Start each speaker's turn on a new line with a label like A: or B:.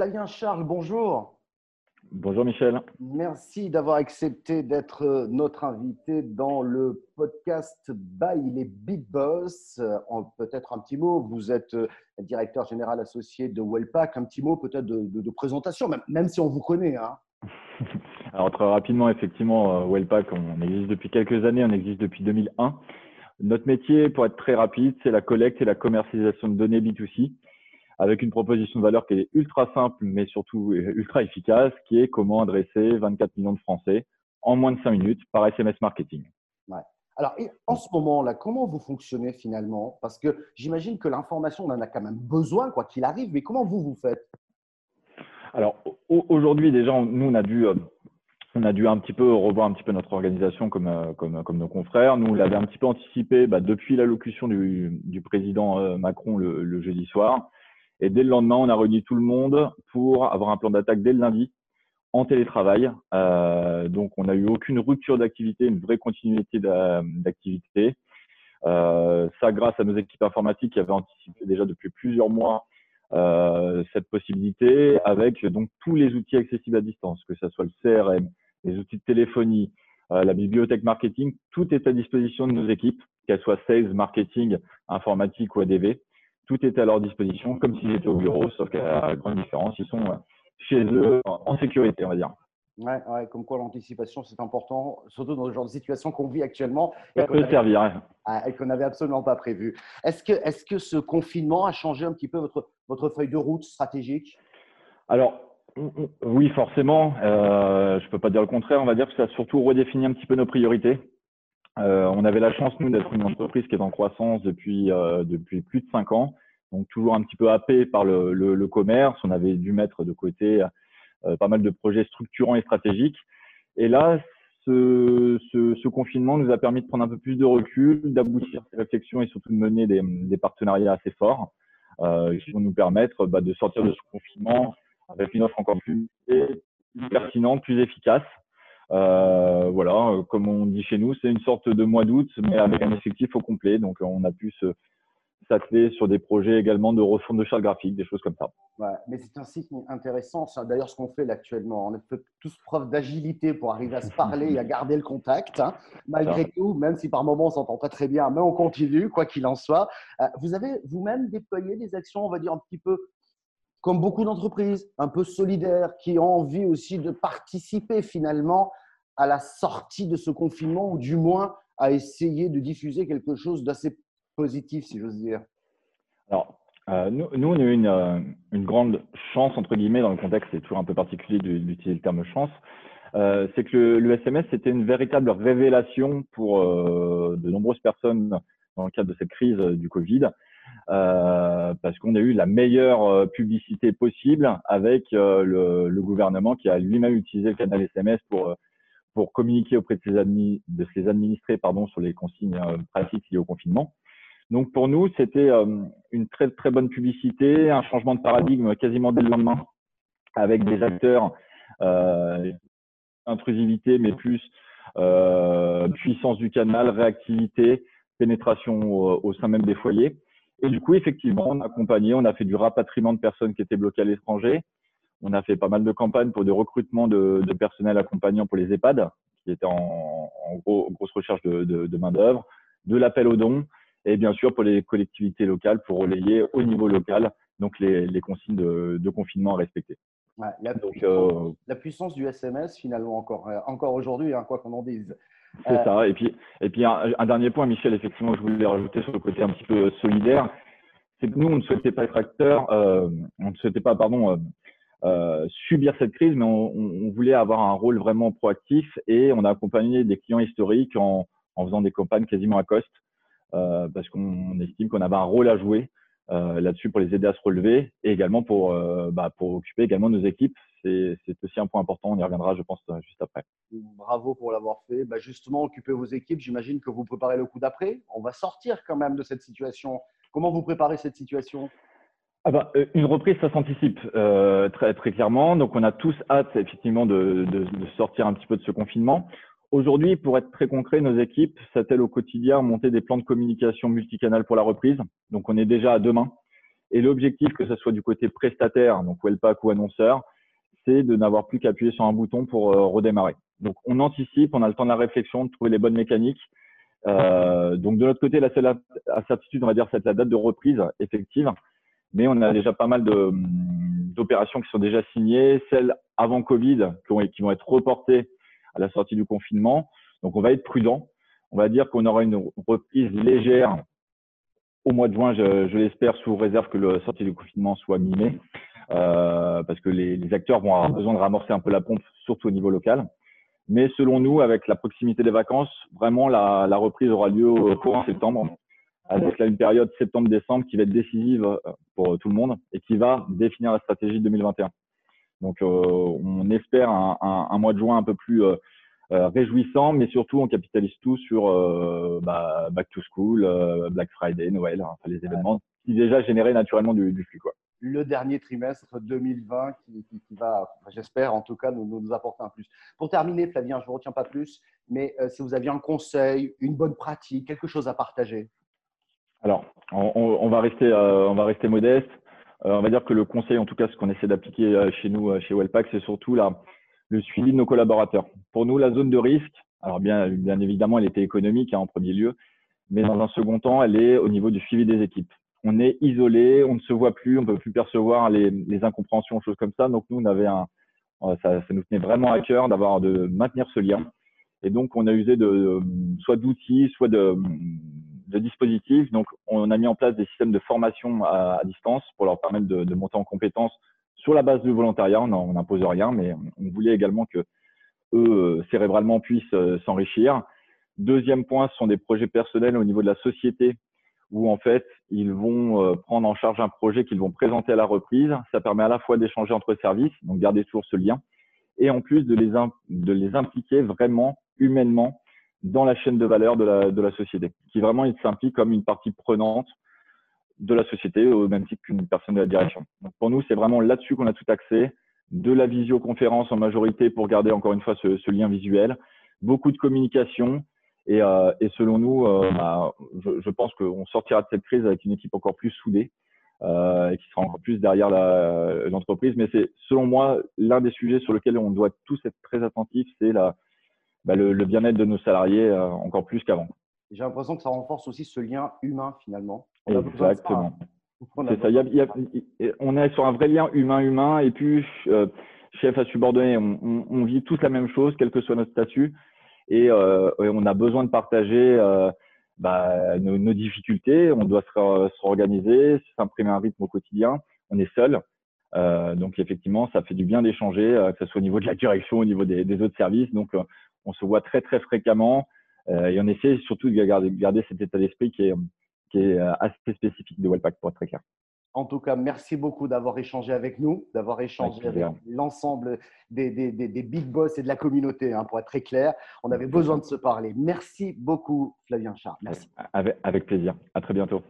A: Flavien Charles, bonjour.
B: Bonjour Michel.
A: Merci d'avoir accepté d'être notre invité dans le podcast By les Big Boss. Peut-être un petit mot, vous êtes directeur général associé de Wellpack. Un petit mot peut-être de, présentation, même, si on vous connaît. Hein.
B: Alors très rapidement, effectivement, Wellpack, on existe depuis quelques années, on existe depuis 2001. Notre métier, pour être très rapide, c'est la collecte et la commercialisation de données B2C avec une proposition de valeur qui est ultra simple, mais surtout ultra efficace, qui est comment adresser 24 millions de Français en moins de 5 minutes par SMS marketing.
A: Ouais. Alors, en ce moment-là, comment vous fonctionnez finalement? Parce que j'imagine que l'information, on en a quand même besoin, quoi qu'il arrive, mais comment vous vous faites?
B: Alors, aujourd'hui, déjà, nous, on a dû euh, on a dû un petit peu revoir un petit peu notre organisation comme, euh, comme, comme nos confrères. Nous, on l'avait un petit peu anticipé bah, depuis l'allocution du, du président euh, Macron le, le, jeudi soir. Et dès le lendemain, on a réuni tout le monde pour avoir un plan d'attaque dès le lundi en télétravail. Euh, donc, on n'a eu aucune rupture d'activité, une vraie continuité d'activité. Euh, ça, grâce à nos équipes informatiques qui avaient anticipé déjà depuis plusieurs mois euh, cette possibilité, avec donc tous les outils accessibles à distance, que ce soit le CRM, les outils de téléphonie, euh, la bibliothèque marketing, tout est à disposition de nos équipes, qu'elles soient sales, marketing, informatique ou ADV tout est à leur disposition, comme s'ils étaient au bureau, sauf qu'à la grande différence, ils sont euh, chez eux en sécurité, on va dire.
A: Ouais, ouais, comme quoi l'anticipation, c'est important, surtout dans le genre de situation qu'on vit actuellement.
B: Ça peut servir.
A: Ah, et qu'on n'avait absolument pas prévu. Est-ce que, est que ce confinement a changé un petit peu votre, votre feuille de route stratégique?
B: Alors, oui, forcément. Euh, je ne peux pas dire le contraire. On va dire que ça a surtout redéfini un petit peu nos priorités. Euh, on avait la chance, nous, d'être une entreprise qui est en croissance depuis, euh, depuis plus de cinq ans, donc toujours un petit peu happé par le, le, commerce. On avait dû mettre de côté euh, pas mal de projets structurants et stratégiques. Et là, ce, ce, ce, confinement nous a permis de prendre un peu plus de recul, d'aboutir ces réflexions et surtout de mener des, des partenariats assez forts euh, qui vont nous permettre bah, de sortir de ce confinement avec une offre encore plus pertinente, plus efficace euh, voilà, comme on dit chez nous, c'est une sorte de mois d'août, mais avec un effectif au complet. Donc, on a pu se s'atteler sur des projets également de refonte de charte graphique, des choses comme ça.
A: Ouais, mais c'est un signe intéressant. D'ailleurs, ce qu'on fait là actuellement, on fait tous preuve d'agilité pour arriver à se parler et à garder le contact. Hein. Malgré tout, même si par moments on s'entend pas très bien, mais on continue, quoi qu'il en soit. Euh, vous avez vous-même déployé des actions, on va dire un petit peu comme beaucoup d'entreprises, un peu solidaires, qui ont envie aussi de participer finalement à la sortie de ce confinement, ou du moins à essayer de diffuser quelque chose d'assez positif, si j'ose dire
B: Alors, euh, nous, nous, on a eu une, euh, une, grande chance, entre guillemets, dans le contexte, c'est toujours un peu particulier d'utiliser le terme chance, euh, c'est que le, SMS, c'était une véritable révélation pour de nombreuses personnes dans le cadre de cette crise du Covid. Parce qu'on a eu la meilleure publicité possible avec le, gouvernement qui a lui-même utilisé le canal SMS pour pour communiquer auprès de ses, de ses administrés pardon sur les consignes pratiques liées au confinement. Donc pour nous, c'était une très très bonne publicité, un changement de paradigme quasiment dès le lendemain, avec des acteurs euh, intrusivité, mais plus euh, puissance du canal, réactivité, pénétration au, au sein même des foyers. Et du coup, effectivement, on a accompagné, on a fait du rapatriement de personnes qui étaient bloquées à l'étranger. On a fait pas mal de campagnes pour des recrutements de, de personnel accompagnant pour les EHPAD, qui étaient en, en gros, grosse recherche de, de, de main-d'œuvre, de l'appel aux dons, et bien sûr pour les collectivités locales pour relayer au niveau local donc les, les consignes de, de, confinement à respecter.
A: Ouais, la, donc, puissance, euh, la, puissance, du SMS, finalement, encore, euh, encore aujourd'hui, hein, quoi qu'on en dise.
B: C'est euh, ça. Et puis, et puis un, un, dernier point, Michel, effectivement, je voulais rajouter sur le côté un petit peu solidaire, c'est que nous, on ne souhaitait pas être acteur, euh, on ne souhaitait pas, pardon, euh, subir cette crise, mais on, on, voulait avoir un rôle vraiment proactif et on a accompagné des clients historiques en, en faisant des campagnes quasiment à coste, parce qu'on estime qu'on avait un rôle à jouer euh, là-dessus pour les aider à se relever et également pour, euh, bah, pour occuper également nos équipes. C'est aussi un point important. On y reviendra, je pense, juste après.
A: Bravo pour l'avoir fait. Bah, justement, occuper vos équipes, j'imagine que vous préparez le coup d'après. On va sortir quand même de cette situation. Comment vous préparez cette situation?
B: Ah bah, une reprise, ça s'anticipe euh, très, très clairement. Donc, on a tous hâte, effectivement, de, de, de, sortir un petit peu de ce confinement. Aujourd'hui, pour être très concret, nos équipes s'attellent au quotidien à monter des plans de communication multicanal pour la reprise. Donc, on est déjà à deux mains. Et l'objectif, que ce soit du côté prestataire, donc Wellpack ou annonceur, c'est de n'avoir plus qu'à appuyer sur un bouton pour euh, redémarrer. Donc on anticipe, on a le temps de la réflexion, de trouver les bonnes mécaniques. Euh, donc de notre côté, la seule incertitude, on va dire, c'est la date de reprise effective. Mais on a déjà pas mal d'opérations qui sont déjà signées, celles avant Covid qui vont être reportées à la sortie du confinement. Donc on va être prudent. On va dire qu'on aura une reprise légère au mois de juin, je, l'espère, sous réserve que la sortie du confinement soit mi euh, parce que les, les, acteurs vont avoir besoin de ramorcer un peu la pompe, surtout au niveau local. Mais selon nous, avec la proximité des vacances, vraiment la, la reprise aura lieu au courant septembre, avec là une période septembre-décembre qui va être décisive pour tout le monde et qui va définir la stratégie 2021. Donc, euh, on espère un, un, un, mois de juin un peu plus euh, euh, réjouissant, mais surtout on capitalise tout sur bah, Back to School, Black Friday, Noël, hein, enfin, les événements qui déjà généraient naturellement du, du flux. Quoi.
A: Le dernier trimestre 2020 qui, qui, qui va, j'espère en tout cas, nous, nous, apporter un plus. Pour terminer, Flavien, je ne vous retiens pas plus, mais si vous aviez un conseil, une bonne pratique, quelque chose à partager.
B: Alors, on, on va, rester, on va rester modeste. On va dire que le conseil, en tout cas, ce qu'on essaie d'appliquer chez nous, chez Wellpack, c'est surtout le suivi de nos collaborateurs. Pour nous, la zone de risque, alors bien, évidemment, elle était économique hein, en premier lieu, mais dans un second temps, elle est au niveau du suivi des équipes. On est isolé, on ne se voit plus, on ne peut plus percevoir les, incompréhensions, choses comme ça. Donc nous, on avait un, euh, ça, ça nous tenait vraiment à cœur d'avoir de maintenir ce lien. Et donc, on a usé de soit d'outils, soit de, de, dispositifs. Donc, on a mis en place des systèmes de formation à, distance pour leur permettre de, de monter en compétences sur la base du volontariat, on n'impose rien, mais on voulait également que eux, euh, cérébralement, puissent euh, s'enrichir. Deuxième point, ce sont des projets personnels au niveau de la société où en fait ils vont euh, prendre en charge un projet qu'ils vont présenter à la reprise. Ça permet à la fois d'échanger entre services, donc garder toujours ce lien, et en plus de les, de les impliquer vraiment humainement dans la chaîne de valeur de la, de la société, qui vraiment ils s'impliquent comme une partie prenante de la société au même titre qu'une personne de la direction. Donc pour nous, c'est vraiment là-dessus qu'on a tout accès, de la visioconférence en majorité pour garder encore une fois ce, lien visuel, beaucoup de communication et, euh, et selon nous, euh, bah, je, je, pense qu'on sortira de cette crise avec une équipe encore plus soudée euh, et qui sera encore plus derrière l'entreprise. Mais c'est selon moi l'un des sujets sur lesquels on doit tous être très attentifs, c'est la, bah, le, le bien-être de nos salariés euh, encore plus qu'avant.
A: J'ai l'impression que ça renforce aussi ce lien humain finalement.
B: On Exactement. C'est ça. Il y a, il y a, on est sur un vrai lien humain-humain et puis euh, chef à subordonné, on, on, on, vit tous la même chose, quel que soit notre statut, et, euh, et on a besoin de partager euh, bah, nos, nos, difficultés. On doit se, se organiser, s'imprimer un rythme au quotidien. On est seul. Donc effectivement, ça fait du bien d'échanger, que ce soit au niveau de la direction, au niveau des, des autres services. Donc on se voit très très fréquemment. Euh, et on essaie surtout de garder, garder cet état d'esprit qui est, qui est euh, assez spécifique de Wellpack pour être très clair.
A: En tout cas, merci beaucoup d'avoir échangé avec nous, d'avoir échangé avec, l'ensemble des, des, des, des, big boss et de la communauté, hein, pour être très clair. On avait besoin de se parler. Merci beaucoup, Flavien Char. Merci.
B: Avec, avec plaisir. À très bientôt.